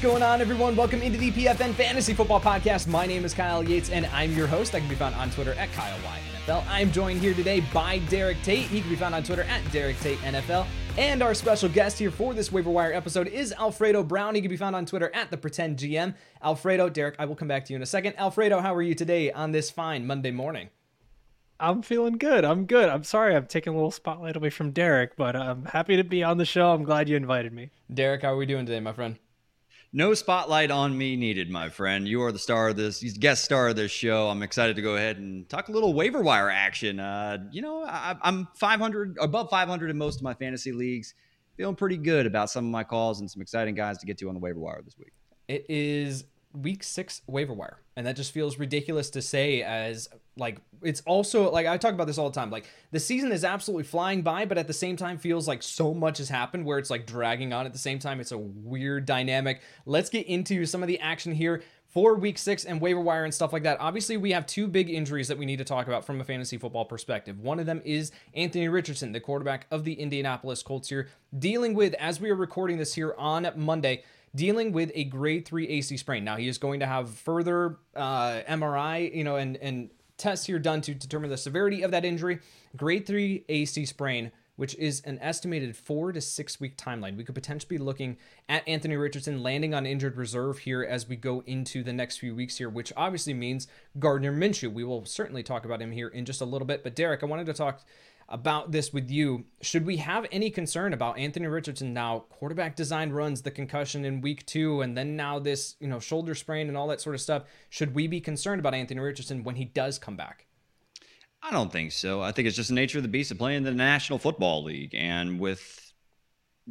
going on, everyone? Welcome into the PFN Fantasy Football Podcast. My name is Kyle Yates, and I'm your host. I can be found on Twitter at KyleYNFL. I'm joined here today by Derek Tate. He can be found on Twitter at Derek Tate NFL. And our special guest here for this waiver wire episode is Alfredo Brown. He can be found on Twitter at the Pretend GM. Alfredo, Derek, I will come back to you in a second. Alfredo, how are you today on this fine Monday morning? I'm feeling good. I'm good. I'm sorry I'm taking a little spotlight away from Derek, but I'm happy to be on the show. I'm glad you invited me. Derek, how are we doing today, my friend? No spotlight on me needed, my friend. You are the star of this, guest star of this show. I'm excited to go ahead and talk a little waiver wire action. Uh, you know, I, I'm 500, above 500 in most of my fantasy leagues. Feeling pretty good about some of my calls and some exciting guys to get to on the waiver wire this week. It is week six waiver wire and that just feels ridiculous to say as like it's also like i talk about this all the time like the season is absolutely flying by but at the same time feels like so much has happened where it's like dragging on at the same time it's a weird dynamic let's get into some of the action here for week six and waiver wire and stuff like that. Obviously, we have two big injuries that we need to talk about from a fantasy football perspective. One of them is Anthony Richardson, the quarterback of the Indianapolis Colts here, dealing with, as we are recording this here on Monday, dealing with a grade three AC sprain. Now he is going to have further uh, MRI, you know, and and tests here done to determine the severity of that injury. Grade three AC sprain, which is an estimated four to six week timeline. We could potentially be looking at Anthony Richardson landing on injured reserve here as we go into the next few weeks here, which obviously means Gardner Minshew. We will certainly talk about him here in just a little bit. But Derek, I wanted to talk about this with you. Should we have any concern about Anthony Richardson now? Quarterback design runs the concussion in week two, and then now this, you know, shoulder sprain and all that sort of stuff. Should we be concerned about Anthony Richardson when he does come back? I don't think so. I think it's just the nature of the beast of playing in the National Football League. And with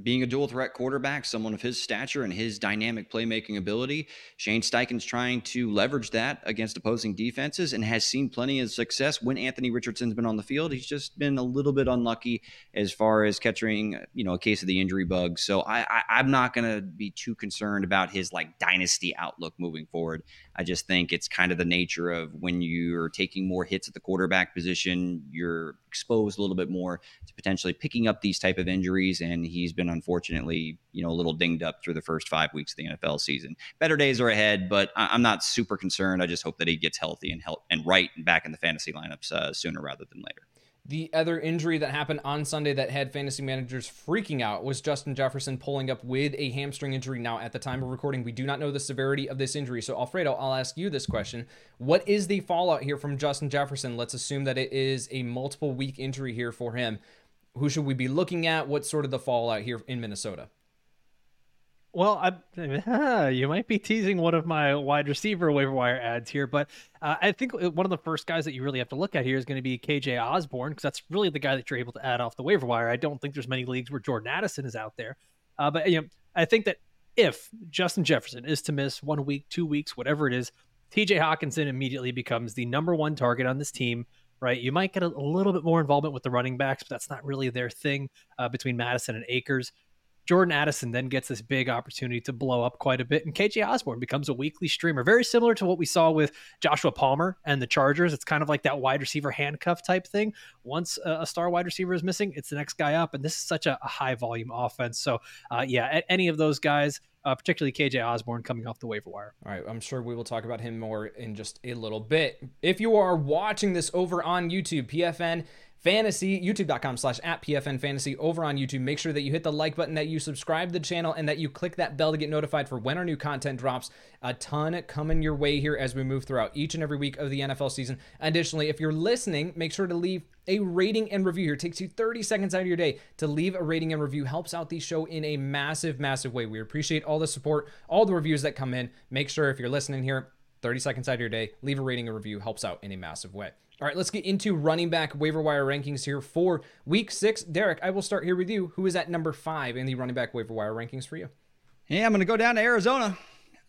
being a dual threat quarterback, someone of his stature and his dynamic playmaking ability, Shane Steichen's trying to leverage that against opposing defenses and has seen plenty of success when Anthony Richardson's been on the field. He's just been a little bit unlucky as far as catching, you know, a case of the injury bug. So I, I am not going to be too concerned about his like dynasty outlook moving forward. I just think it's kind of the nature of when you're taking more hits at the quarterback position, you're exposed a little bit more to potentially picking up these type of injuries. And he's been unfortunately, you know, a little dinged up through the first five weeks of the NFL season. Better days are ahead, but I'm not super concerned. I just hope that he gets healthy and help and right and back in the fantasy lineups uh, sooner rather than later. The other injury that happened on Sunday that had fantasy managers freaking out was Justin Jefferson pulling up with a hamstring injury. Now, at the time of recording, we do not know the severity of this injury. So, Alfredo, I'll ask you this question. What is the fallout here from Justin Jefferson? Let's assume that it is a multiple week injury here for him. Who should we be looking at? What's sort of the fallout here in Minnesota? Well, I, you might be teasing one of my wide receiver waiver wire ads here, but uh, I think uh, one of the first guys that you really have to look at here is going to be KJ Osborn because that's really the guy that you're able to add off the waiver wire. I don't think there's many leagues where Jordan Addison is out there, uh, but you know, I think that if Justin Jefferson is to miss one week, two weeks, whatever it is, TJ Hockenson immediately becomes the number one target on this team right? You might get a, a, little bit more involvement with the running backs, but that's not really their thing uh, between Mattison and Akers. Jordan Addison then gets this big opportunity to blow up quite a bit, and KJ Osborn becomes a weekly streamer, very similar to what we saw with Joshua Palmer and the Chargers. It's kind of like that wide receiver handcuff type thing. Once a, star wide receiver is missing, it's the next guy up, and this is such a, high volume offense. So, uh, yeah, any of those guys, uh, particularly KJ Osborn coming off the waiver wire. All right, I'm sure we will talk about him more in just a little bit. If you are watching this over on YouTube, PFN fantasy, youtube.com slash at PFN fantasy over on YouTube. Make sure that you hit the like button, that you subscribe to the channel, and that you click that bell to get notified for when our new content drops. A ton coming your way here as we move throughout each and every week of the NFL season. Additionally, if you're listening, make sure to leave a rating and review here. It takes you 30 seconds out of your day to leave a rating and review. Helps out the show in a massive, massive way. We appreciate all the support, all the reviews that come in. Make sure if you're listening here, 30 seconds out of your day, leave a rating and review. Helps out in a massive way. All right, let's get into running back waiver wire rankings here for week six. Derek, I will start here with you. Who is at number five in the running back waiver wire rankings for you? Hey, I'm going to go down to Arizona.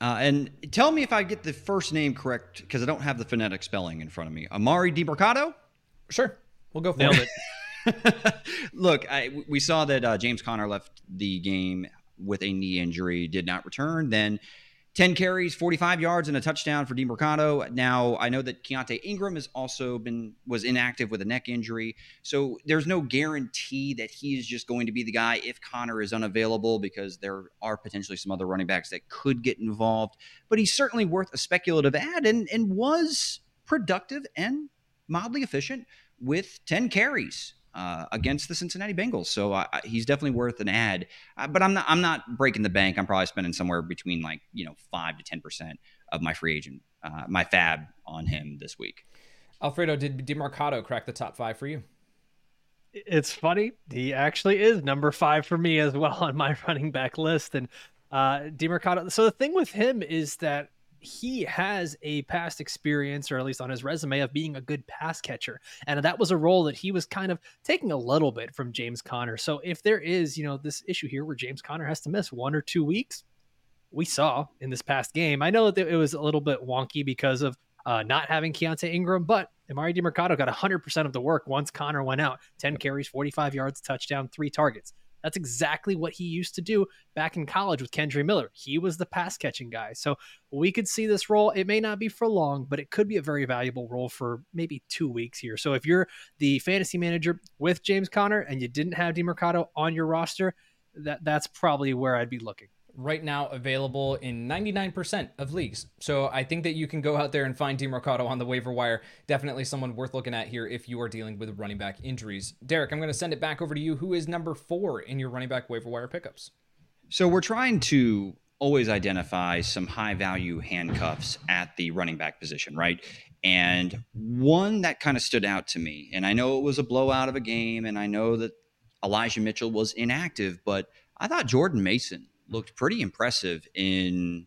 Uh, and tell me if I get the first name correct because I don't have the phonetic spelling in front of me. Emari Demercado? Sure. We'll go for Nailed it. it. Look, I, we saw that uh, James Conner left the game with a knee injury, did not return. Then 10 carries, 45 yards, and a touchdown for Demercado. Now, I know that Keaontay Ingram has also been was inactive with a neck injury. So there's no guarantee that he's just going to be the guy if Conner is unavailable because there are potentially some other running backs that could get involved. But he's certainly worth a speculative ad and, and was productive and mildly efficient with 10 carries uh, against the Cincinnati Bengals. So uh, he's definitely worth an ad. Uh, but I'm not I'm not breaking the bank. I'm probably spending somewhere between like you know five to ten percent of my free agent uh, my fab on him this week. Alfredo, did Demercado crack the top five for you? It's funny. He actually is number five for me as well on my running back list. And uh, Demercado. So the thing with him is that he has a past experience, or at least on his resume, of being a good pass catcher. And that was a role that he was kind of taking a little bit from James Conner. So if there is, you know, this issue here where James Conner has to miss one or two weeks, we saw in this past game. I know that it was a little bit wonky because of uh, not having Keaontay Ingram, but Emari Demercado got 100% of the work once Conner went out 10 carries, 45 yards, touchdown, three targets. That's exactly what he used to do back in college with Kendre Miller. He was the pass catching guy. So we could see this role. It may not be for long, but it could be a very valuable role for maybe two weeks here. So if you're the fantasy manager with James Conner and you didn't have Demercado on your roster, that that's probably where I'd be looking right now available in 99% of leagues. So I think that you can go out there and find Demercado on the waiver wire. Definitely someone worth looking at here if you are dealing with running back injuries. Derek, I'm going to send it back over to you. Who is number four in your running back waiver wire pickups? So we're trying to always identify some high value handcuffs at the running back position, right? And one that kind of stood out to me, and I know it was a blowout of a game, and I know that Elijah Mitchell was inactive, but I thought Jordan Mason looked pretty impressive in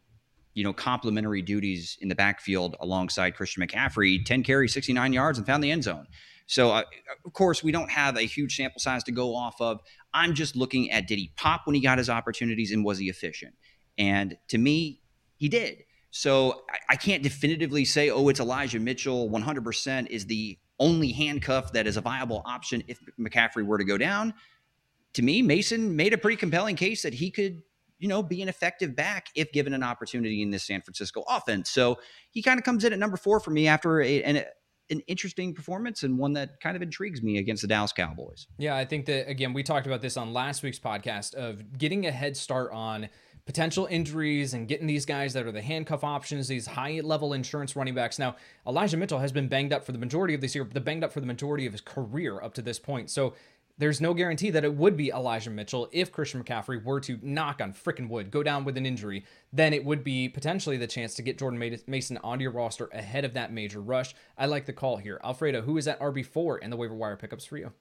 you know complementary duties in the backfield alongside Christian McCaffrey. Ten carries, sixty nine yards, and found the end zone. So uh, of course we don't have a huge sample size to go off of. I'm just looking at did he pop when he got his opportunities and was he efficient? And to me, he did. So I, I can't definitively say, oh, it's Elijah Mitchell 100% is the only handcuff that is a viable option if McCaffrey were to go down. To me, Mason made a pretty compelling case that he could you know, be an effective back if given an opportunity in this San Francisco offense. So he kind of comes in at number four for me after a, an, an interesting performance and one that kind of intrigues me against the Dallas Cowboys. Yeah, I think that, again, we talked about this on last week's podcast of getting a head start on potential injuries and getting these guys that are the handcuff options, these high level insurance running backs. Now, Elijah Mitchell has been banged up for the majority of this year, the banged up for the majority of his career up to this point. So there's no guarantee that it would be Elijah Mitchell if Christian McCaffrey were to knock on frickin' wood, go down with an injury. Then it would be potentially the chance to get Jordan Mason onto your roster ahead of that major rush. I like the call here. Alfredo, who is at RB4 in the waiver wire pickups for you?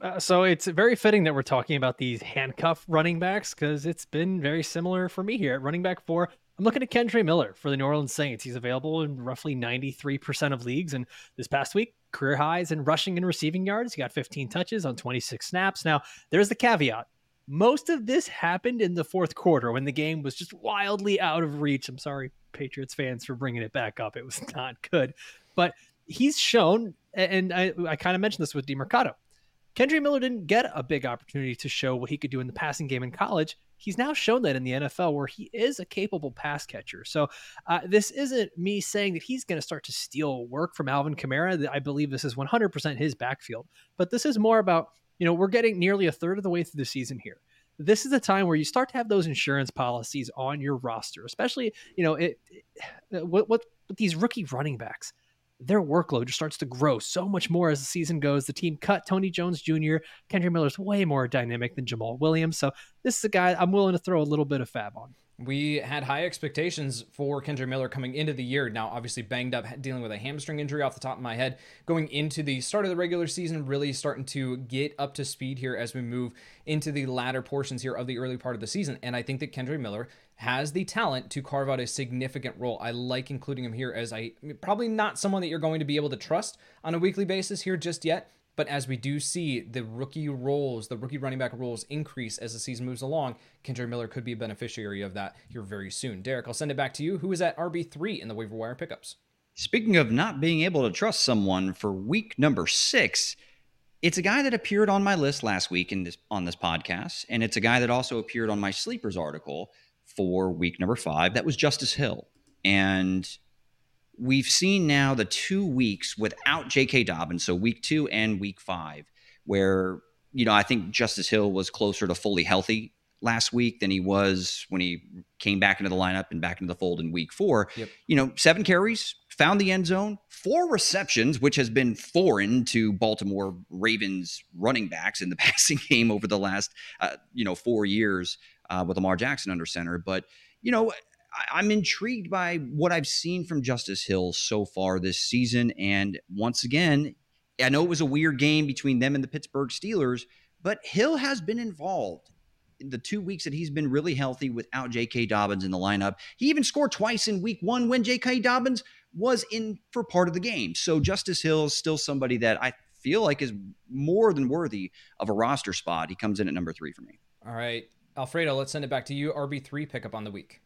Uh, so it's very fitting that we're talking about these handcuff running backs because it's been very similar for me here at running back four. I'm looking at Kendre Miller for the New Orleans Saints. He's available in roughly 93% of leagues. And this past week, career highs in rushing and receiving yards. He got 15 touches on 26 snaps. Now, there's the caveat. Most of this happened in the fourth quarter when the game was just wildly out of reach. I'm sorry, Patriots fans, for bringing it back up. It was not good. But he's shown, and I, I kind of mentioned this with Demercado. Kendre Miller didn't get a big opportunity to show what he could do in the passing game in college he's now shown that in the NFL where he is a capable pass catcher. So uh, this isn't me saying that he's going to start to steal work from Alvin Kamara. I believe this is 100% his backfield, but this is more about, you know, we're getting nearly a third of the way through the season here. This is a time where you start to have those insurance policies on your roster, especially, you know, it, it what, what with these rookie running backs their workload just starts to grow so much more as the season goes. The team cut Tony Jones Jr. Kendre Miller's way more dynamic than Jamaal Williams. So this is a guy I'm willing to throw a little bit of fab on. We had high expectations for Kendre Miller coming into the year. Now, obviously, banged up, dealing with a hamstring injury off the top of my head. Going into the start of the regular season, really starting to get up to speed here as we move into the latter portions here of the early part of the season. And I think that Kendre Miller has the talent to carve out a significant role. I like including him here as I probably not someone that you're going to be able to trust on a weekly basis here just yet, but as we do see the rookie roles, the rookie running back roles increase as the season moves along, Kendre Miller could be a beneficiary of that here very soon. Derek, I'll send it back to you. Who is at RB3 in the waiver wire pickups? Speaking of not being able to trust someone for week number six, it's a guy that appeared on my list last week in this on this podcast, and it's a guy that also appeared on my sleepers article for week number five. That was Justice Hill. And we've seen now the two weeks without J.K. Dobbins, so week two and week five, where, you know, I think Justice Hill was closer to fully healthy last week than he was when he came back into the lineup and back into the fold in week four. Yep. You know, seven carries, found the end zone, four receptions, which has been foreign to Baltimore Ravens running backs in the passing game over the last, uh, you know, four years uh, with Lamar Jackson under center. But, you know, I, I'm intrigued by what I've seen from Justice Hill so far this season. And once again, I know it was a weird game between them and the Pittsburgh Steelers, but Hill has been involved In the two weeks that he's been really healthy without J.K. Dobbins in the lineup. He even scored twice in week one when J.K. Dobbins was in for part of the game. So Justice Hill is still somebody that I feel like is more than worthy of a roster spot. He comes in at number three for me. All right. Alfredo, let's send it back to you. RB3 pickup on the week.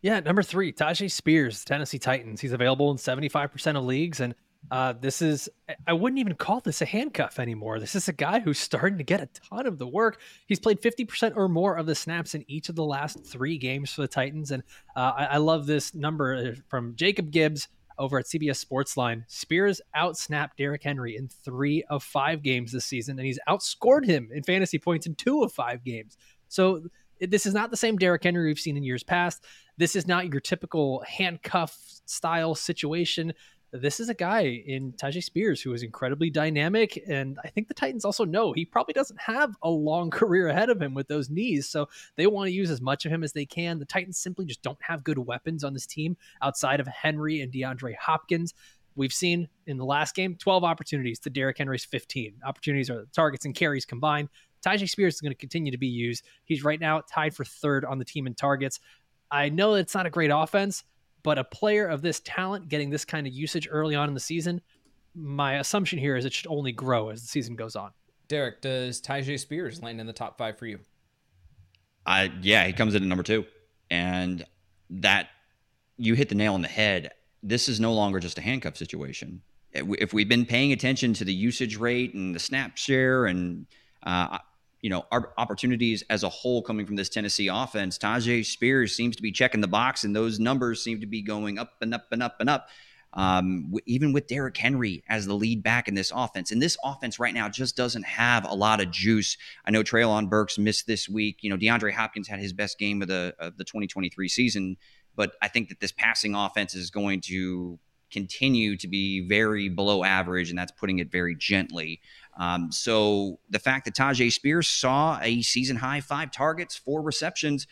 Yeah, number three, Tyjae Spears, Tennessee Titans. He's available in 75% of leagues. And uh, this is, I wouldn't even call this a handcuff anymore. This is a guy who's starting to get a ton of the work. He's played 50% or more of the snaps in each of the last three games for the Titans. And uh, I, I, love this number uh, from Jacob Gibbs over at CBS Sportsline. Spears outsnapped Derrick Henry in three of five games this season, and he's outscored him in fantasy points in two of five games. So this is not the same Derrick Henry we've seen in years past. This is not your typical handcuff style situation this is a guy in Tyjae Spears who is incredibly dynamic. And I think the Titans also know he probably doesn't have a long career ahead of him with those knees. So they want to use as much of him as they can. The Titans simply just don't have good weapons on this team outside of Henry and DeAndre Hopkins. We've seen in the last game 12 opportunities to Derrick Henry's 15. Opportunities are targets and carries combined. Tyjae Spears is going to continue to be used. He's right now tied for third on the team in targets. I know it's not a great offense, but a player of this talent getting this kind of usage early on in the season, my assumption here is it should only grow as the season goes on. Derek, does Tyjae Spears land in the top five for you? I yeah, he comes in at number two, and that you hit the nail on the head. This is no longer just a handcuff situation. If we've been paying attention to the usage rate and the snap share and uh, you know, our opportunities as a whole coming from this Tennessee offense. Tyjae Spears seems to be checking the box, and those numbers seem to be going up and up and up and up. Um, even with Derrick Henry as the lead back in this offense. And this offense right now just doesn't have a lot of juice. I know Treylon Burks missed this week. You know, DeAndre Hopkins had his best game of the of the 2023 season, but I think that this passing offense is going to continue to be very below average, and that's putting it very gently. Um, so the fact that Tyjae Spears saw a season high five targets, four receptions,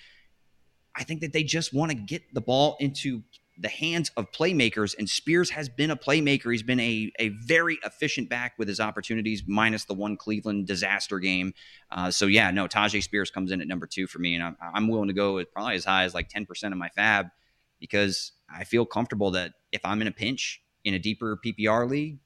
I think that they just want to get the ball into the hands of playmakers. And Spears has been a playmaker. He's been a, a very efficient back with his opportunities, minus the one Cleveland disaster game. Uh, so, yeah, no, Tyjae Spears comes in at number two for me. And I'm, I'm willing to go with probably as high as like 10% of my fab because I feel comfortable that if I'm in a pinch in a deeper PPR league,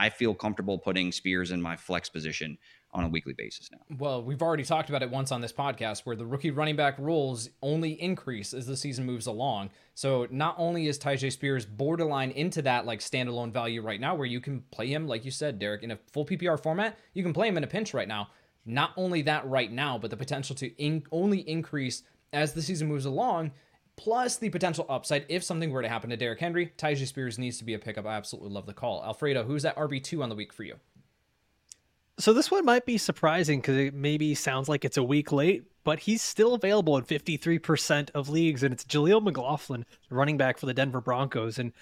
I feel comfortable putting Spears in my flex position on a weekly basis now. Well, we've already talked about it once on this podcast where the rookie running back rules only increase as the season moves along. So not only is Tyjae Spears borderline into that like standalone value right now where you can play him, like you said, Derek, in a full PPR format, you can play him in a pinch right now. Not only that right now, but the potential to only increase as the season moves along plus the potential upside if something were to happen to Derrick Henry. Tyjae Spears needs to be a pickup. I absolutely love the call. Alfredo, who's that RB2 on the week for you? So this one might be surprising because it maybe sounds like it's a week late, but he's still available in 53% of leagues, and it's Jaleel McLaughlin, running back for the Denver Broncos. And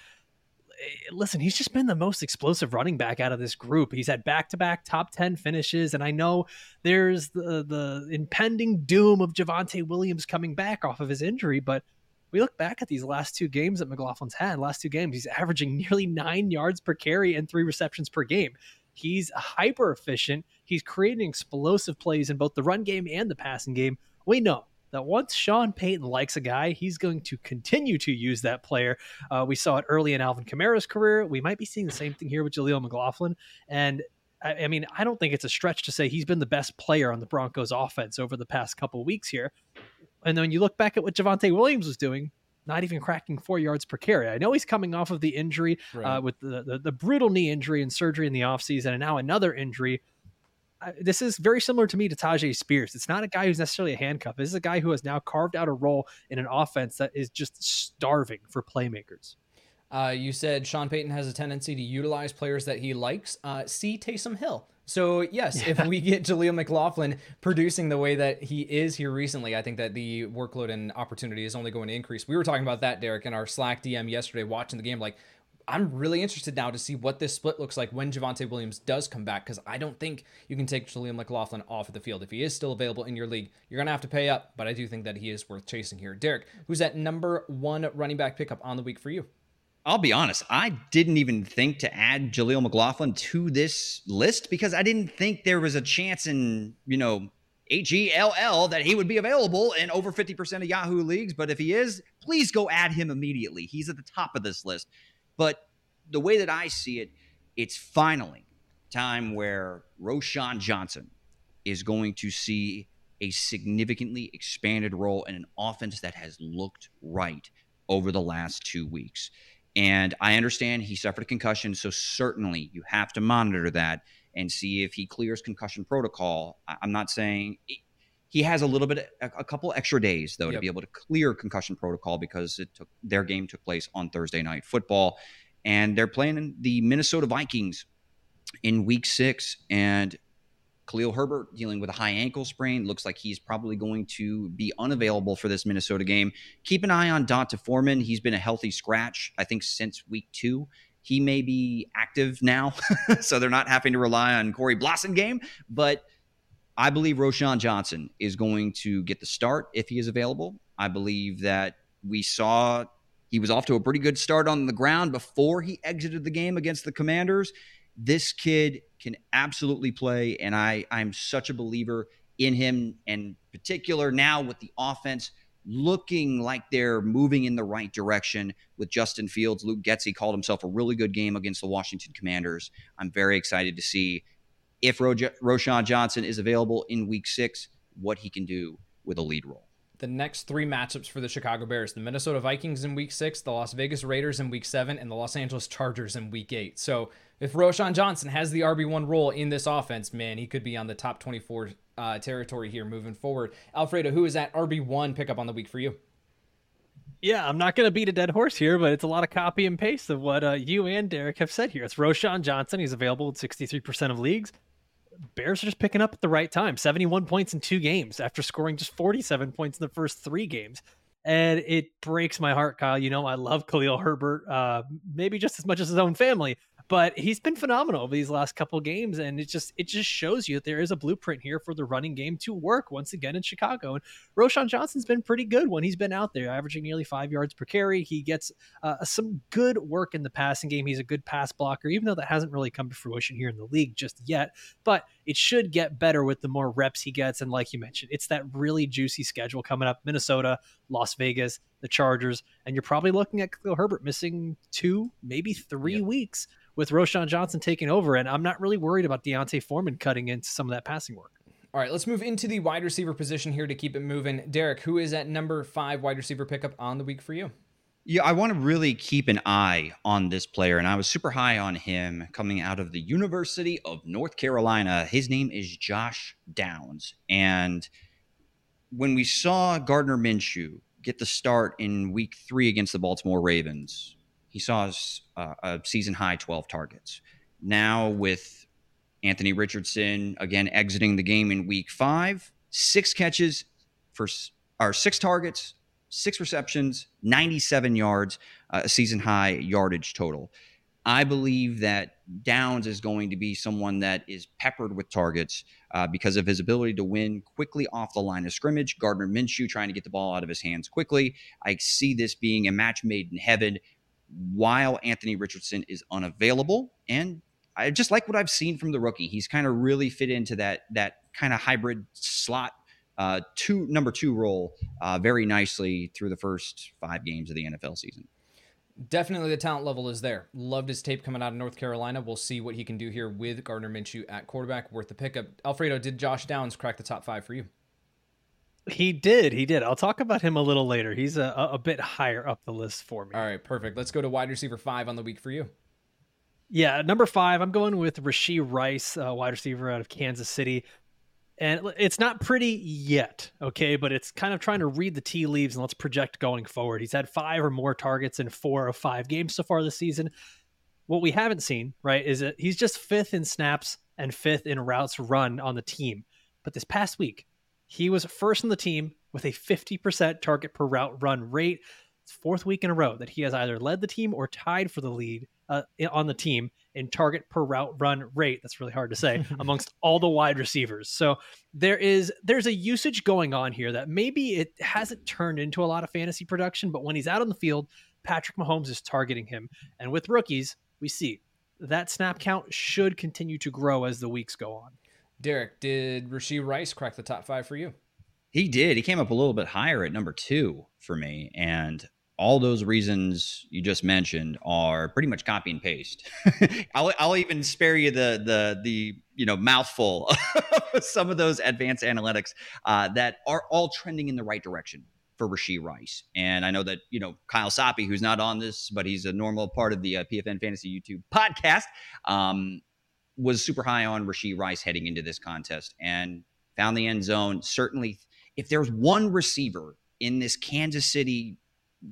eh, listen, he's just been the most explosive running back out of this group. He's had back-to-back top 10 finishes, and I know there's the the impending doom of Javonte Williams coming back off of his injury, but – we look back at these last two games that McLaughlin's had, last two games, he's averaging nearly nine yards per carry and three receptions per game. He's hyper efficient. He's creating explosive plays in both the run game and the passing game. We know that once Sean Payton likes a guy, he's going to continue to use that player. Uh, we saw it early in Alvin Kamara's career. We might be seeing the same thing here with Jaleel McLaughlin. And I, I mean, I don't think it's a stretch to say he's been the best player on the Broncos offense over the past couple weeks here. And then when you look back at what Javonte Williams was doing, not even cracking four yards per carry. I know he's coming off of the injury uh, right. uh, with the, the, the, brutal knee injury and surgery in the offseason, and now another injury. this is very similar to me to Tyjae Spears. It's not a guy who's necessarily a handcuff. This is a guy who has now carved out a role in an offense that is just starving for playmakers. Uh, you said Sean Payton has a tendency to utilize players that he likes. Uh, see Taysom Hill. So yes, if we get Jaleel McLaughlin producing the way that he is here recently, I think that the workload and opportunity is only going to increase. We were talking about that, Derek, in our Slack DM yesterday, watching the game. Like, I'm really interested now to see what this split looks like when Javonte Williams does come back, because I don't think you can take Jaleel McLaughlin off of the field. If he is still available in your league, you're gonna have to pay up, but I do think that he is worth chasing here. Derek, who's that number one running back pickup on the week for you? I'll be honest, I didn't even think to add Jaleel McLaughlin to this list because I didn't think there was a chance in, you know, H E L L that he would be available in over 50% of Yahoo leagues. But if he is, please go add him immediately. He's at the top of this list. But the way that I see it, it's finally time where Roschon Johnson is going to see a significantly expanded role in an offense that has looked right over the last two weeks. And I understand he suffered a concussion, so certainly you have to monitor that and see if he clears concussion protocol. I'm not saying he has a little bit, a couple extra days though, yep. to be able to clear concussion protocol because it took their game took place on Thursday night football, and they're playing the Minnesota Vikings in Week Six, and Khalil Herbert dealing with a high ankle sprain. Looks like he's probably going to be unavailable for this Minnesota game. Keep an eye on D'Onta Foreman. He's been a healthy scratch, I think, since week two. He may be active now, so they're not having to rely on Khari Blasingame. But I believe Roschon Johnson is going to get the start if he is available. I believe that we saw he was off to a pretty good start on the ground before he exited the game against the Commanders this kid can absolutely play, and I I'm such a believer in him, and particular now with the offense looking like they're moving in the right direction with Justin Fields. Luke Getsy called himself a really good game against the Washington Commanders. I'm very excited to see if Ro- Roschon Johnson is available in Week Six, what he can do with a lead role the next three matchups for the Chicago Bears the Minnesota Vikings in week six, the Las Vegas Raiders in week seven, and the Los Angeles Chargers in week eight. So if Roschon Johnson has the RB1 role in this offense, man, he could be on the top 24 uh, territory here moving forward. Alfredo, who is that RB1 pickup on the week for you? Yeah, I'm not going to beat a dead horse here, but it's a lot of copy and paste of what uh, you and Derek have said here. It's Roschon Johnson. He's available in 63% of leagues. Bears are just picking up at the right time 71 points in two games after scoring just 47 points in the first three games. And it breaks my heart, Kyle. You know, I love Khalil Herbert, uh, maybe just as much as his own family, but he's been phenomenal over these last couple games and it just it just shows you that there is a blueprint here for the running game to work once again in Chicago. And Roschon Johnson's been pretty good when he's been out there averaging nearly 5 yards per carry. He gets uh, some good work in the passing game. He's a good pass blocker even though that hasn't really come to fruition here in the league just yet. But it should get better with the more reps he gets. And like you mentioned it's that really juicy schedule coming up. Minnesota Las Vegas the Chargers, and you're probably looking at Khalil Herbert missing two, maybe three yep. weeks with Roschon Johnson taking over. And I'm not really worried about D'Onta Foreman cutting into some of that passing work. All right, let's move into the wide receiver position here to keep it moving. Derek, who is at number five wide receiver pickup on the week for you? Yeah, I want to really keep an eye on this player, and I was super high on him coming out of the University of North Carolina. His name is Josh Downs. And when we saw Gardner Minshew get the start in week three against the Baltimore Ravens, he saw uh, a season high 12 targets. Now, with Anthony Richardson again exiting the game in week five, six catches for or six targets, six receptions, 97 yards, uh, a season high yardage total. I believe that Downs is going to be someone that is peppered with targets uh, because of his ability to win quickly off the line of scrimmage. Gardner Minshew trying to get the ball out of his hands quickly. I see this being a match made in heaven while Anthony Richardson is unavailable. And I just like what I've seen from the rookie. He's kind of really fit into that that kind of hybrid slot uh, two number two role uh, very nicely through the first five games of the NFL season. Definitely, the talent level is there. Loved his tape coming out of North Carolina. We'll see what he can do here with Gardner Minshew at quarterback. Worth the pickup. Alfredo, did Josh Downs crack the top five for you? He did. He did. I'll talk about him a little later. He's a, a bit higher up the list for me. All right, perfect. Let's go to wide receiver five on the week for you. Yeah, number five, I'm going with Rashee Rice, uh, wide receiver out of Kansas City. And it's not pretty yet, okay, but it's kind of trying to read the tea leaves and let's project going forward. He's had five or more targets in four of five games so far this season. What we haven't seen, right, is that he's just fifth in snaps and fifth in routes run on the team. But this past week, he was first on the team with a 50% target per route run rate. It's fourth week in a row that he has either led the team or tied for the lead uh, on the team in target per route run rate. That's really hard to say amongst all the wide receivers. So there is there's a usage going on here that maybe it hasn't turned into a lot of fantasy production, but when he's out on the field, Patrick Mahomes is targeting him. And with rookies, we see that snap count should continue to grow as the weeks go on. Derek, did Rashee Rice crack the top five for you? He did. He came up a little bit higher at number two for me. And all those reasons you just mentioned are pretty much copy and paste. I'll, I'll even spare you the the the you know mouthful of some of those advanced analytics uh, that are all trending in the right direction for Rashee Rice. And I know that you know Kyle Soppe, who's not on this, but he's a normal part of the uh, PFN Fantasy YouTube podcast, um, was super high on Rashee Rice heading into this contest and found the end zone. Certainly, if there's one receiver in this Kansas City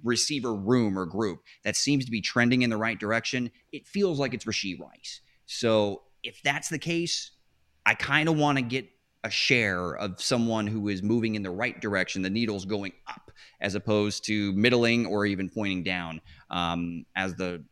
receiver room or group that seems to be trending in the right direction, it feels like it's Rashee Rice. So if that's the case, I kind of want to get a share of someone who is moving in the right direction, the needle's going up as opposed to middling or even pointing down. Um, as the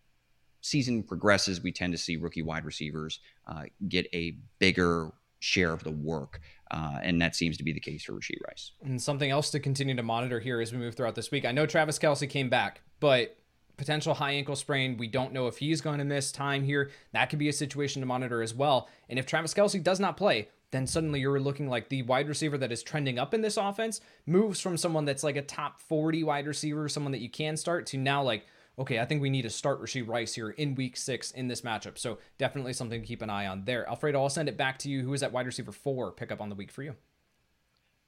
season progresses, we tend to see rookie wide receivers uh, get a bigger share of the work. Uh, and that seems to be the case for Rashee Rice. And something else to continue to monitor here as we move throughout this week. I know Travis Kelce came back, but potential high ankle sprain. We don't know if he's going to miss time here. That could be a situation to monitor as well. And if Travis Kelce does not play, then suddenly you're looking like the wide receiver that is trending up in this offense moves from someone that's like a top 40 wide receiver, someone that you can start, to now like okay, I think we need to start Rashee Rice here in week six in this matchup. So definitely something to keep an eye on there. Alfredo, I'll send it back to you. Who is that wide receiver four pickup on the week for you?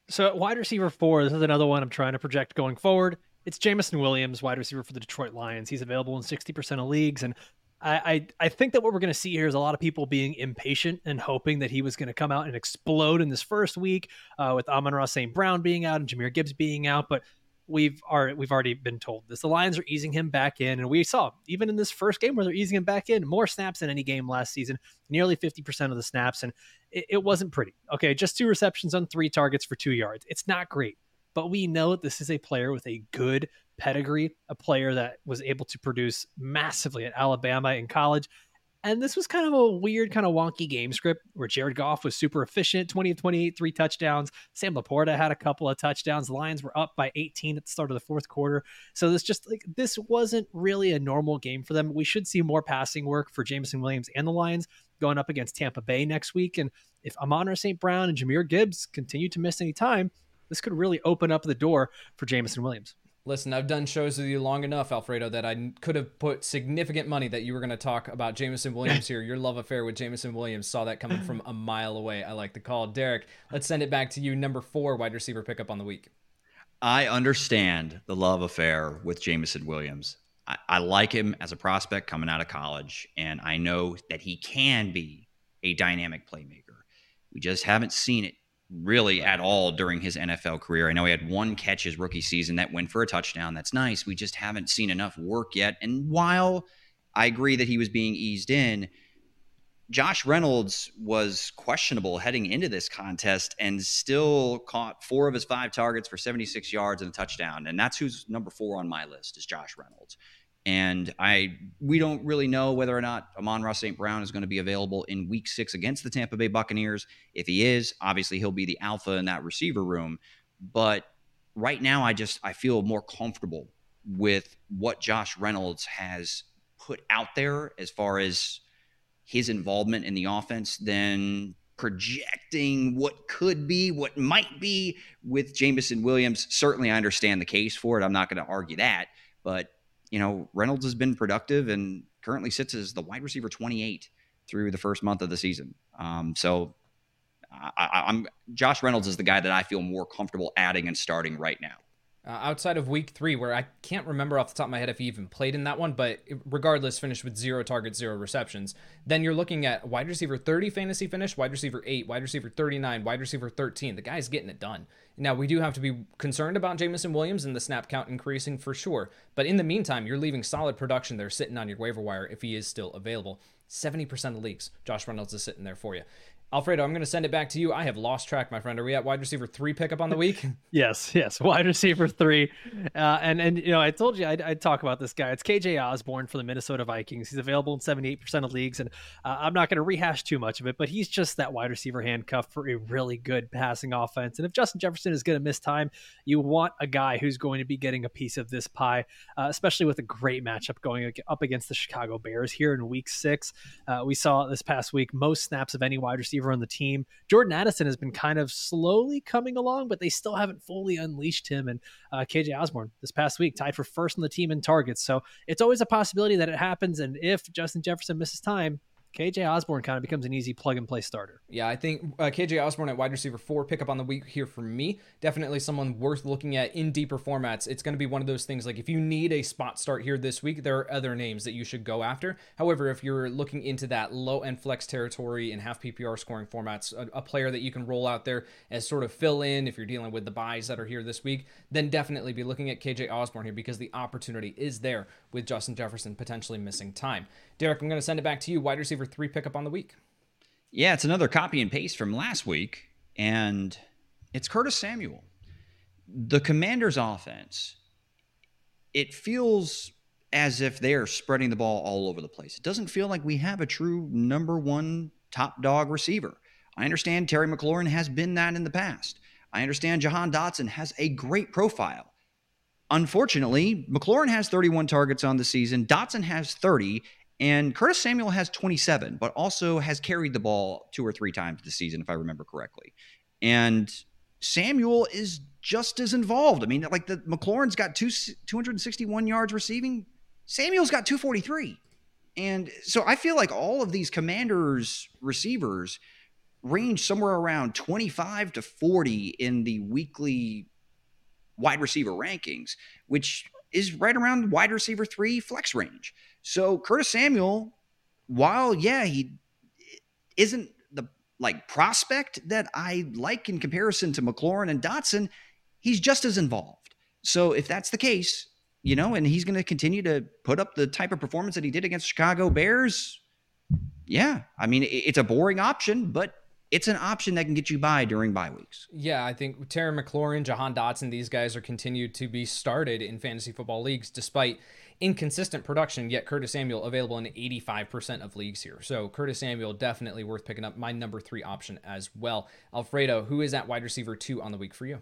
So wide receiver four, this is another one I'm trying to project going forward. It's Jameson Williams, wide receiver for the Detroit Lions. He's available in 60% of leagues. And I, I, I think that what we're going to see here is a lot of people being impatient and hoping that he was going to come out and explode in this first week uh, with Amon-Ra St. Brown being out and Jahmyr Gibbs being out. But we've already we've already been told this. The Lions are easing him back in, and we saw even in this first game where they're easing him back in, more snaps than any game last season, nearly fifty percent of the snaps, and it, it, wasn't pretty. Okay, just two receptions on three targets for two yards. It's not great, but we know this is a player with a good pedigree, a player that was able to produce massively at Alabama in college, and this was kind of a weird, kind of wonky game script where Jared Goff was super efficient 20 of 28, three touchdowns. Sam LaPorta had a couple of touchdowns. The Lions were up by 18 at the start of the fourth quarter. So this just like this wasn't really a normal game for them. We should see more passing work for Jameson Williams and the Lions going up against Tampa Bay next week. And if Amon-Ra St. Brown and Jahmyr Gibbs continue to miss any time, this could really open up the door for Jameson Williams. Listen, I've done shows with you long enough, Alfredo, that I could have put significant money that you were going to talk about Jameson Williams here. Your love affair with Jameson Williams saw that coming from a mile away. I like the call. Derek, let's send it back to you. Number four wide receiver pickup on the week. I understand the love affair with Jameson Williams. I, I like him as a prospect coming out of college, and I know that he can be a dynamic playmaker. We just haven't seen it really at all during his NFL career. I know he had one catch his rookie season that went for a touchdown. That's nice. We just haven't seen enough work yet. And while I agree that he was being eased in, Josh Reynolds was questionable heading into this contest and still caught four of his five targets for 76 yards and a touchdown. And that's who's number four on my list is Josh Reynolds. And I we don't really know whether or not Amon-Ra St. Brown is going to be available in week six against the Tampa Bay Buccaneers. If he is, obviously he'll be the alpha in that receiver room. But right now I just I feel more comfortable with what Josh Reynolds has put out there as far as his involvement in the offense than projecting what could be, what might be with Jameson Williams. Certainly I understand the case for it. I'm not going to argue that. But you know, Reynolds has been productive and currently sits as the wide receiver 28 through the first month of the season. Um, so I, am Josh Reynolds is the guy that I feel more comfortable adding and starting right now. Uh, outside of week three, where I can't remember off the top of my head if he even played in that one, but regardless, finished with zero targets, zero receptions. Then you're looking at wide receiver 30 fantasy finish, wide receiver 8, wide receiver 39, wide receiver 13. The guy's getting it done. Now, we do have to be concerned about Jameson Williams and the snap count increasing for sure. But in the meantime, you're leaving solid production there sitting on your waiver wire if he is still available. 70% of leagues, Josh Reynolds is sitting there for you. Alfredo, I'm going to send it back to you. I have lost track, my friend. Are we at wide receiver three pickup on the week? yes, yes, wide receiver three. Uh, and and you know, I told you I'd, I'd, talk about this guy. It's KJ Osborn for the Minnesota Vikings. He's available in 78% of leagues, and uh, I'm not going to rehash too much of it, but he's just that wide receiver handcuff for a really good passing offense. And if Justin Jefferson is going to miss time, you want a guy who's going to be getting a piece of this pie, uh, especially with a great matchup going up against the Chicago Bears here in Week Six. Uh, we saw this past week most snaps of any wide receiver receiver on the team. Jordan Addison has been kind of slowly coming along, but they still haven't fully unleashed him. And uh, KJ Osborn this past week tied for first on the team in targets. So it's always a possibility that it happens. And if Justin Jefferson misses time, KJ Osborn kind of becomes an easy plug and play starter. Yeah, I think uh, KJ Osborn at wide receiver four pickup on the week here for me. Definitely someone worth looking at in deeper formats. It's going to be one of those things like if you need a spot start here this week, there are other names that you should go after. However, if you're looking into that low end flex territory in half PPR scoring formats, a, a player that you can roll out there as sort of fill in if you're dealing with the byes that are here this week, then definitely be looking at KJ Osborn here because the opportunity is there with Justin Jefferson potentially missing time. Derek, I'm going to send it back to you. Wide receiver three pickup on the week. Yeah, it's another copy and paste from last week, and it's Curtis Samuel. The Commanders' offense, it feels as if they are spreading the ball all over the place. It doesn't feel like we have a true number one top dog receiver. I understand Terry McLaurin has been that in the past. I understand Jahan Dotson has a great profile. Unfortunately, McLaurin has 31 targets on the season. Dotson has 30, and Curtis Samuel has 27, but also has carried the ball two or three times this season, if I remember correctly. And Samuel is just as involved. I mean, like the McLaurin's got two, 261 yards receiving. Samuel's got 243. And so I feel like all of these commanders receivers range somewhere around 25 to 40 in the weekly wide receiver rankings, which is right around wide receiver three flex range. So Curtis Samuel, while yeah, he isn't the like prospect that I like in comparison to McLaurin and Dotson, he's just as involved. So if that's the case, you know, and he's going to continue to put up the type of performance that he did against Chicago Bears, yeah, I mean, it's a boring option, but it's an option that can get you by during bye weeks. Yeah, I think Terry McLaurin, Jahan Dotson, these guys are continued to be started in fantasy football leagues despite inconsistent production, yet Curtis Samuel available in 85% of leagues here. So Curtis Samuel definitely worth picking up my number three option as well. Alfredo, who is at wide receiver two on the week for you?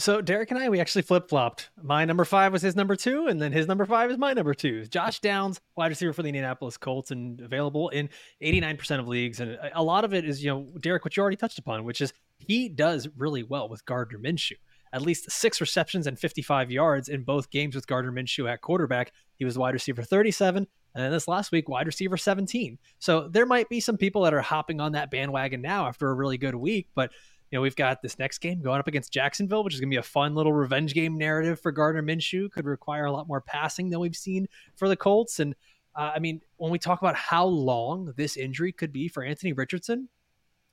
So Derek and I, we actually flip flopped. My number five was his number two, and then his number five is my number two. Josh Downs, wide receiver for the Indianapolis Colts, and available in 89% of leagues. And a lot of it is, you know, Derek, what you already touched upon, which is he does really well with Gardner Minshew. At least six receptions and 55 yards in both games with Gardner Minshew at quarterback. He was wide receiver 37, and then this last week, wide receiver 17. So there might be some people that are hopping on that bandwagon now after a really good week, but you know, we've got this next game going up against Jacksonville, which is going to be a fun little revenge game narrative for Gardner Minshew. Could require a lot more passing than we've seen for the Colts. And uh, I mean, when we talk about how long this injury could be for Anthony Richardson,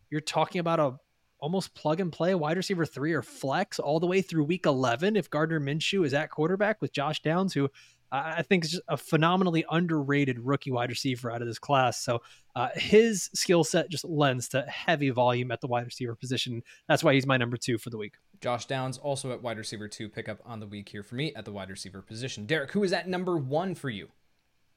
you're talking about a almost plug and play wide receiver three or flex all the way through week 11 if Gardner Minshew is at quarterback with Josh Downs, who I think is a phenomenally underrated rookie wide receiver out of this class. So uh, his skill set just lends to heavy volume at the wide receiver position. That's why he's my number two for the week. Josh Downs also at wide receiver two pickup on the week here for me at the wide receiver position. Derek, who is at number one for you?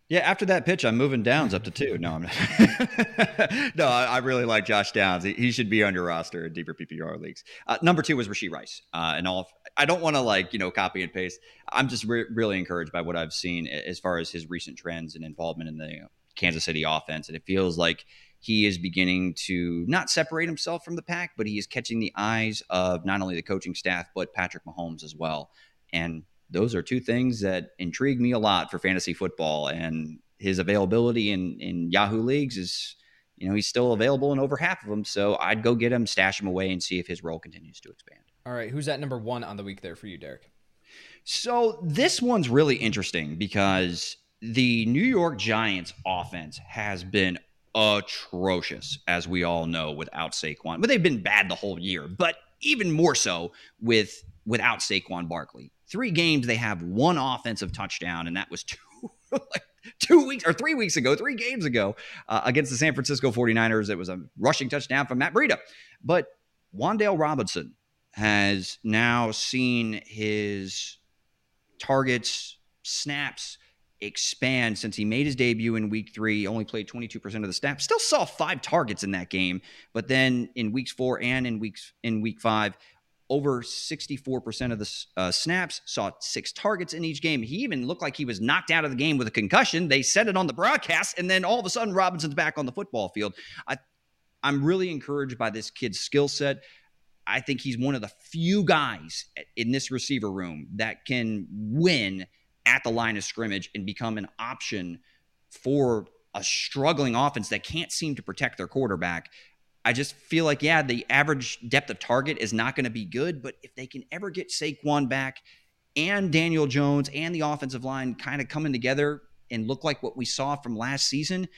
Yeah, after that pitch, I'm moving Downs up to two. No, I'm not. no, I, I, really like Josh Downs. He, he, should be on your roster in deeper PPR leagues. Uh, number two was Rashee Rice. Uh, and all, I don't want to like you know copy and paste. I'm just re- really encouraged by what I've seen as far as his recent trends and involvement in the Kansas City offense, and it feels like he is beginning to not separate himself from the pack, but he is catching the eyes of not only the coaching staff but Patrick Mahomes as well. And those are two things that intrigue me a lot for fantasy football. And his availability in in Yahoo leagues is, you know, he's still available in over half of them. So I'd go get him, stash him away, and see if his role continues to expand. All right, who's at number one on the week there for you, Derek? So this one's really interesting because the New York Giants offense has been atrocious, as we all know, without Saquon. But they've been bad the whole year, but even more so with without Saquon Barkley. Three games they have one offensive touchdown, and that was two like two weeks or three weeks ago, three games ago uh, against the San Francisco 49ers. It was a rushing touchdown from Matt Breida. But Wan'Dale Robinson has now seen his targets, snaps expand since he made his debut in week three. Only played 22% of the snaps. Still saw five targets in that game, but then in weeks four and in weeks in week five, over 64% of the uh, snaps, saw six targets in each game. He even looked like he was knocked out of the game with a concussion. They said it on the broadcast, and then all of a sudden, Robinson's back on the football field. I, I'm really encouraged by this kid's skill set. I think he's one of the few guys in this receiver room that can win at the line of scrimmage and become an option for a struggling offense that can't seem to protect their quarterback. I just feel like, yeah, the average depth of target is not going to be good, but if they can ever get Saquon back and Daniel Jones and the offensive line kind of coming together and look like what we saw from last season,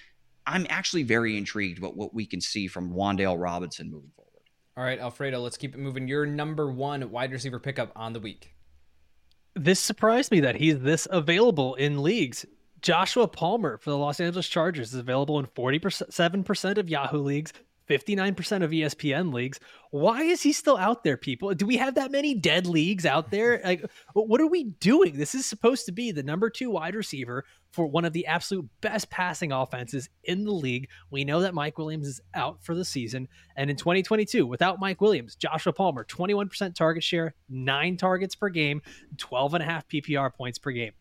I'm actually very intrigued about what we can see from Wan'Dale Robinson moving forward. All right, Alfredo, let's keep it moving. Your number one wide receiver pickup on the week. This surprised me that he's this available in leagues. Joshua Palmer for the Los Angeles Chargers is available in 47% of Yahoo leagues, 59% of ESPN leagues. Why is he still out there, people? Do we have that many dead leagues out there? Like, what are we doing? This is supposed to be the number two wide receiver for one of the absolute best passing offenses in the league. We know that Mike Williams is out for the season. And in 2022, without Mike Williams, Joshua Palmer, 21% target share, nine targets per game, 12 and a half PPR points per game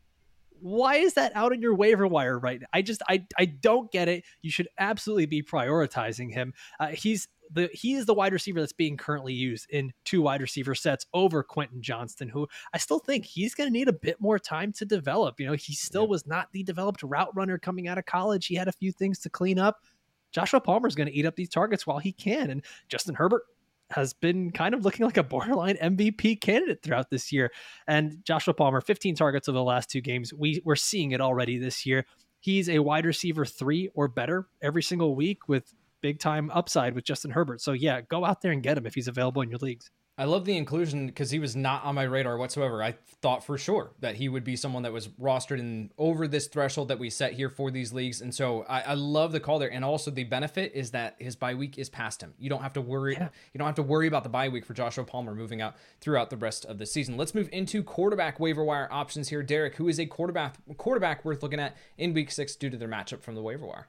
why is that out on your waiver wire right now? I just I I don't get it. You should absolutely be prioritizing him. Uh, he's the he is the wide receiver that's being currently used in two wide receiver sets over Quentin Johnston, who I still think he's going to need a bit more time to develop. You know, he still yeah. was not the developed route runner coming out of college. He had a few things to clean up. Joshua Palmer is going to eat up these targets while he can, and Justin Herbert has been kind of looking like a borderline MVP candidate throughout this year. And Joshua Palmer, 15 targets over the last two games. We we're seeing it already this year. He's a wide receiver three or better every single week with big time upside with Justin Herbert. So yeah, go out there and get him if he's available in your leagues. I love the inclusion because he was not on my radar whatsoever. I thought for sure that he would be someone that was rostered in over this threshold that we set here for these leagues. And so I, I love the call there. And also the benefit is that his bye week is past him. You don't have to worry. Yeah. You don't have to worry about the bye week for Joshua Palmer moving out throughout the rest of the season. Let's move into quarterback waiver wire options here. Derek, who is a quarterback quarterback worth looking at in week six due to their matchup from the waiver wire?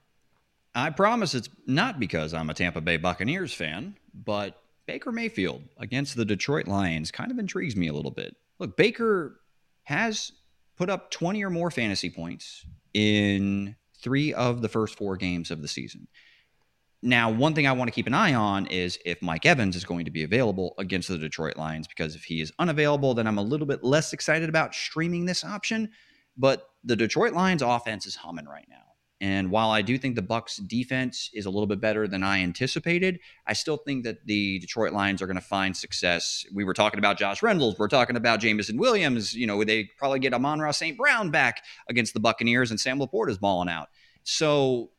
I promise it's not because I'm a Tampa Bay Buccaneers fan, but Baker Mayfield against the Detroit Lions kind of intrigues me a little bit. Look, Baker has put up 20 or more fantasy points in three of the first four games of the season. Now, one thing I want to keep an eye on is if Mike Evans is going to be available against the Detroit Lions, because if he is unavailable, then I'm a little bit less excited about streaming this option. But the Detroit Lions offense is humming right now. And while I do think the Bucs defense is a little bit better than I anticipated, I still think that the Detroit Lions are going to find success. We were talking about Josh Reynolds, we're talking about Jameson Williams. You know, they probably get Amon-Ra St. Brown back against the Buccaneers, and Sam LaPorta is balling out. So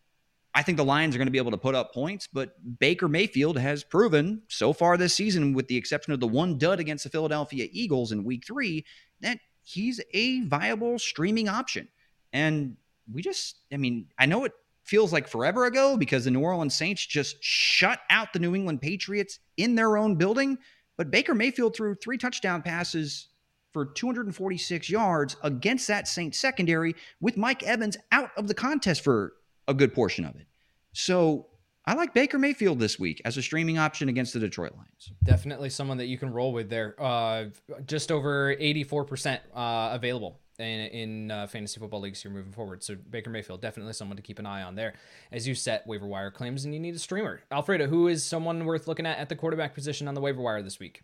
I think the Lions are going to be able to put up points, but Baker Mayfield has proven so far this season, with the exception of the one dud against the Philadelphia Eagles in week three, that he's a viable streaming option. And we just, I mean, I know it feels like forever ago because the New Orleans Saints just shut out the New England Patriots in their own building. But Baker Mayfield threw three touchdown passes for 246 yards against that Saints secondary with Mike Evans out of the contest for a good portion of it. So I like Baker Mayfield this week as a streaming option against the Detroit Lions. Definitely someone that you can roll with there. Uh, just over 84% uh, available in, in uh, fantasy football leagues here moving forward. So Baker Mayfield, definitely someone to keep an eye on there as you set waiver wire claims and you need a streamer. Alfredo, who is someone worth looking at at the quarterback position on the waiver wire this week?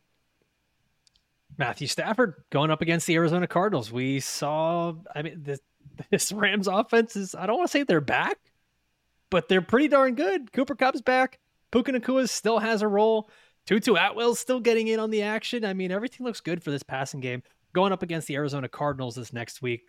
Matthew Stafford going up against the Arizona Cardinals. We saw, I mean, this, this Rams offense is, I don't want to say they're back, but they're pretty darn good. Cooper Kupp's back. Puka Nacua still has a role. Tutu Atwell's still getting in on the action. I mean, everything looks good for this passing game. Going up against the Arizona Cardinals this next week.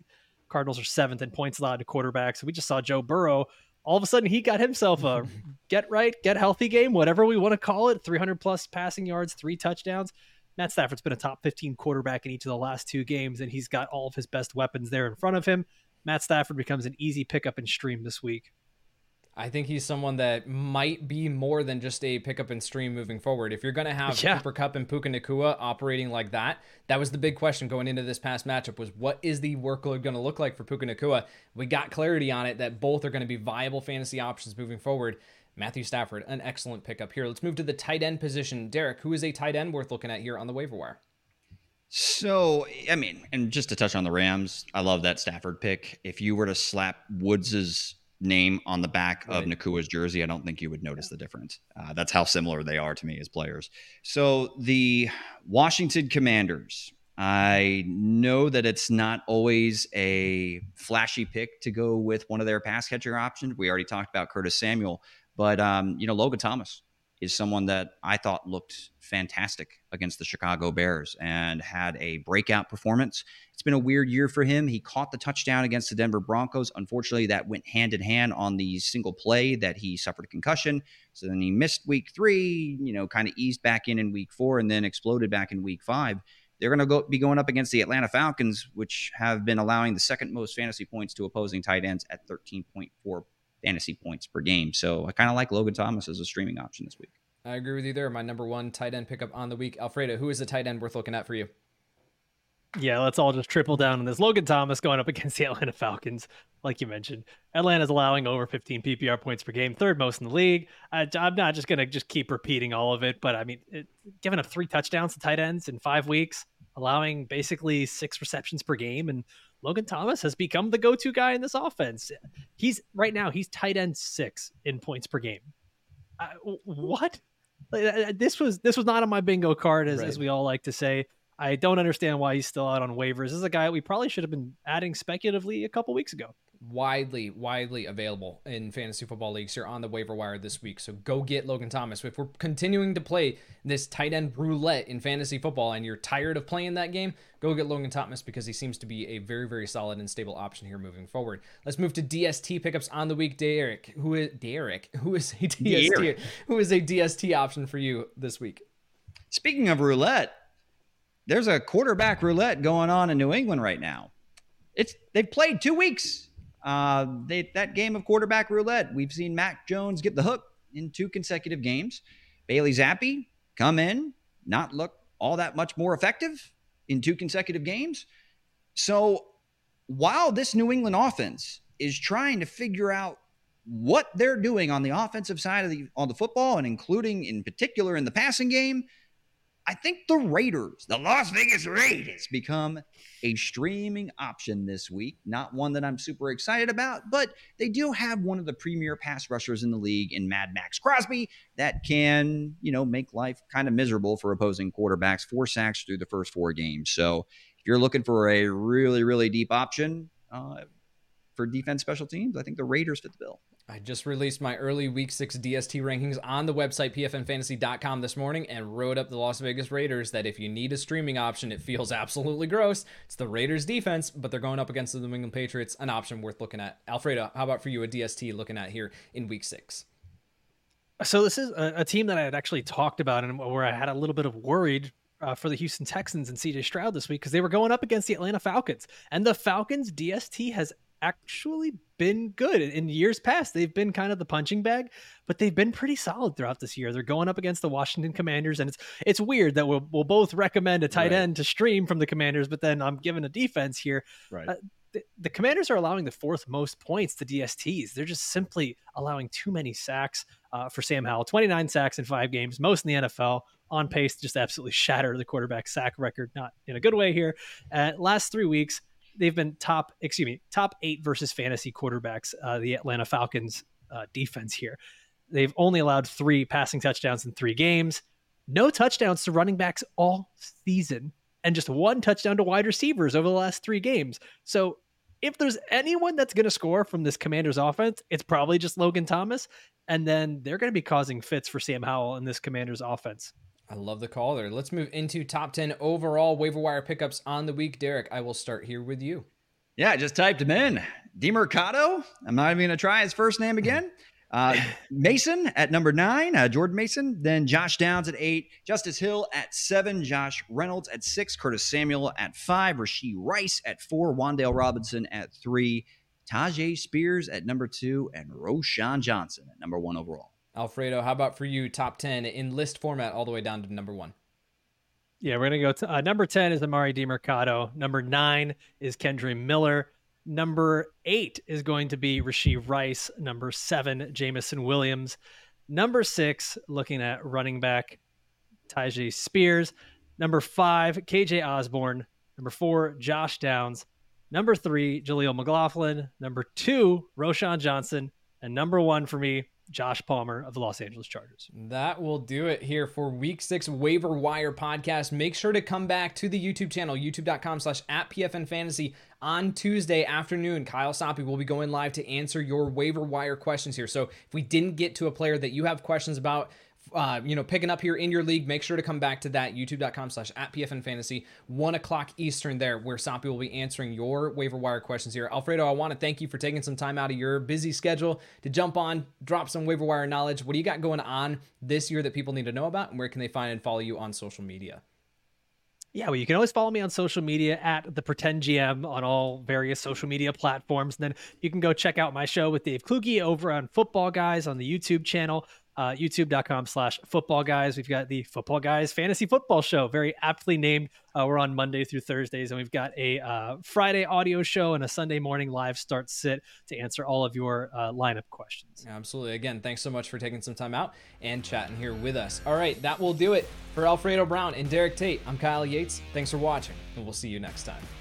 Cardinals are seventh in points allowed to quarterbacks. We just saw Joe Burrow. All of a sudden, he got himself a get right, get healthy game, whatever we want to call it 300 plus passing yards, three touchdowns. Matt Stafford's been a top 15 quarterback in each of the last two games, and he's got all of his best weapons there in front of him. Matt Stafford becomes an easy pickup and stream this week. I think he's someone that might be more than just a pickup and stream moving forward. If you're going to have yeah. Cooper Kupp and Puka Nacua operating like that, that was the big question going into this past matchup was what is the workload going to look like for Puka Nacua? We got clarity on it that both are going to be viable fantasy options moving forward. Matthew Stafford, an excellent pickup here. Let's move to the tight end position. Derek, who is a tight end worth looking at here on the waiver wire? So, I mean, and just to touch on the Rams, I love that Stafford pick. If you were to slap Woods's name on the back right. of Nacua's jersey, I don't think you would notice the difference. Uh, that's how similar they are to me as players. So the Washington Commanders, I know that it's not always a flashy pick to go with one of their pass catcher options. We already talked about Curtis Samuel, but um, you know Logan Thomas is someone that I thought looked fantastic against the Chicago Bears and had a breakout performance. It's been a weird year for him. He caught the touchdown against the Denver Broncos. Unfortunately, that went hand in hand on the single play that he suffered a concussion. So then he missed week three, you know, kind of eased back in in week four and then exploded back in week five. They're going to go, be going up against the Atlanta Falcons, which have been allowing the second most fantasy points to opposing tight ends at 13.4 fantasy points per game. So I kind of like Logan Thomas as a streaming option this week. I agree with you there. My number one tight end pickup on the week. Alfredo, who is the tight end worth looking at for you? Yeah, let's all just triple down on this. Logan Thomas going up against the Atlanta Falcons, like you mentioned. Atlanta's allowing over 15 PPR points per game, third most in the league. I, am not just going to just keep repeating all of it, but I mean, it, giving up three touchdowns to tight ends in five weeks, allowing basically six receptions per game, and Logan Thomas has become the go-to guy in this offense. He's right now he's tight end six in points per game. Uh, what? Uh, uh, this was this was not on my bingo card, as, right. as we all like to say. I don't understand why he's still out on waivers. This is a guy we probably should have been adding speculatively a couple weeks ago widely, widely available in fantasy football leagues here on the waiver wire this week. So go get Logan Thomas. If we're continuing to play this tight end roulette in fantasy football and you're tired of playing that game, go get Logan Thomas because he seems to be a very, very solid and stable option here moving forward. Let's move to DST pickups on the week. Derek, who is Derek, who is a DST, Derek. who is a DST option for you this week? Speaking of roulette, there's a quarterback roulette going on in New England right now. It's they've played two weeks uh, they, that game of quarterback roulette, we've seen Mac Jones get the hook in two consecutive games. Bailey Zappe come in, not look all that much more effective in two consecutive games. So while this New England offense is trying to figure out what they're doing on the offensive side of the on the football and including in particular in the passing game, I think the Raiders, the Las Vegas Raiders, become a streaming option this week. Not one that I'm super excited about, but they do have one of the premier pass rushers in the league in Mad Maxx Crosby that can, you know, make life kind of miserable for opposing quarterbacks. Four sacks through the first four games. So if you're looking for a really, really deep option uh, for defense special teams, I think the Raiders fit the bill. I just released my early week six DST rankings on the website pfnfantasy.com this morning and wrote up the Las Vegas Raiders that if you need a streaming option, it feels absolutely gross. It's the Raiders defense, but they're going up against the New England Patriots, an option worth looking at. Alfredo, how about for you a DST looking at here in week six? So this is a, a team that I had actually talked about and where I had a little bit of worried uh, for the Houston Texans and CJ Stroud this week because they were going up against the Atlanta Falcons. And the Falcons DST has actually been good in years past. They've been kind of the punching bag, but they've been pretty solid throughout this year. They're going up against the Washington Commanders, and it's it's weird that we'll we'll both recommend a tight right. end to stream from the Commanders, but then I'm given a defense here. Right. Uh, the, the, Commanders are allowing the fourth most points to DSTs. They're just simply allowing too many sacks uh, for Sam Howell. 29 sacks in five games, most in the NFL. On pace to just absolutely shatter the quarterback sack record, not in a good way here. Uh, last three weeks, they've been top, excuse me, top eight versus fantasy quarterbacks. Uh, the Atlanta Falcons uh, defense here. They've only allowed three passing touchdowns in three games. No touchdowns to running backs all season, and just one touchdown to wide receivers over the last three games. So if there's anyone that's going to score from this Commanders offense, it's probably just Logan Thomas. And then they're going to be causing fits for Sam Howell in this Commanders offense. I love the call there. Let's move into top 10 overall waiver wire pickups on the week. Derek, I will start here with you. Yeah, I just typed him in. Demercado. I'm not even going to try his first name again. Uh, Mason at number nine, uh, Jordan Mason. Then Josh Downs at eight, Justice Hill at seven, Josh Reynolds at six, Curtis Samuel at five, Rashee Rice at four, Wan'Dale Robinson at three, Tyjae Spears at number two, and Roschon Johnson at number one overall. Alfredo, how about for you? Top 10 in list format all the way down to number one. Yeah, we're to go to uh, number 10 is Emari Demercado. Number nine is Kendre Miller. Number eight is going to be Rashee Rice. Number seven, Jameson Williams. Number six, looking at running back Tyjae Spears. Number five, KJ Osborn. Number four, Josh Downs. Number three, Jaleel McLaughlin. Number two, Roschon Johnson. And number one for me, Josh Palmer of the Los Angeles Chargers. That will do it here for week six waiver wire podcast. Make sure to come back to the YouTube channel, youtube.com slash at PFN fantasy on Tuesday afternoon. Kyle Soppe will be going live to answer your waiver wire questions here. So if we didn't get to a player that you have questions about, uh, you know, picking up here in your league, make sure to come back to that youtube.com slash at PFN fantasy, one o'clock Eastern there, where Soppe will be answering your waiver wire questions here. Alfredo, I want to thank you for taking some time out of your busy schedule to jump on, drop some waiver wire knowledge. What do you got going on this year that people need to know about, and where can they find and follow you on social media? Yeah, well, you can always follow me on social media at the Pretend GM on all various social media platforms. And then you can go check out my show with Dave Kluge over on Football Guys on the YouTube channel uh, youtube.com slash football guys. We've got the Football Guys Fantasy Football Show, very aptly named. Uh, we're on Monday through Thursdays, and we've got a uh, Friday audio show and a Sunday morning live start sit to answer all of your uh, lineup questions. Absolutely. Again, thanks so much for taking some time out and chatting here with us. All right, that will do it for Alfredo Brown and Derek Tate. I'm Kyle Yates. Thanks for watching, and we'll see you next time.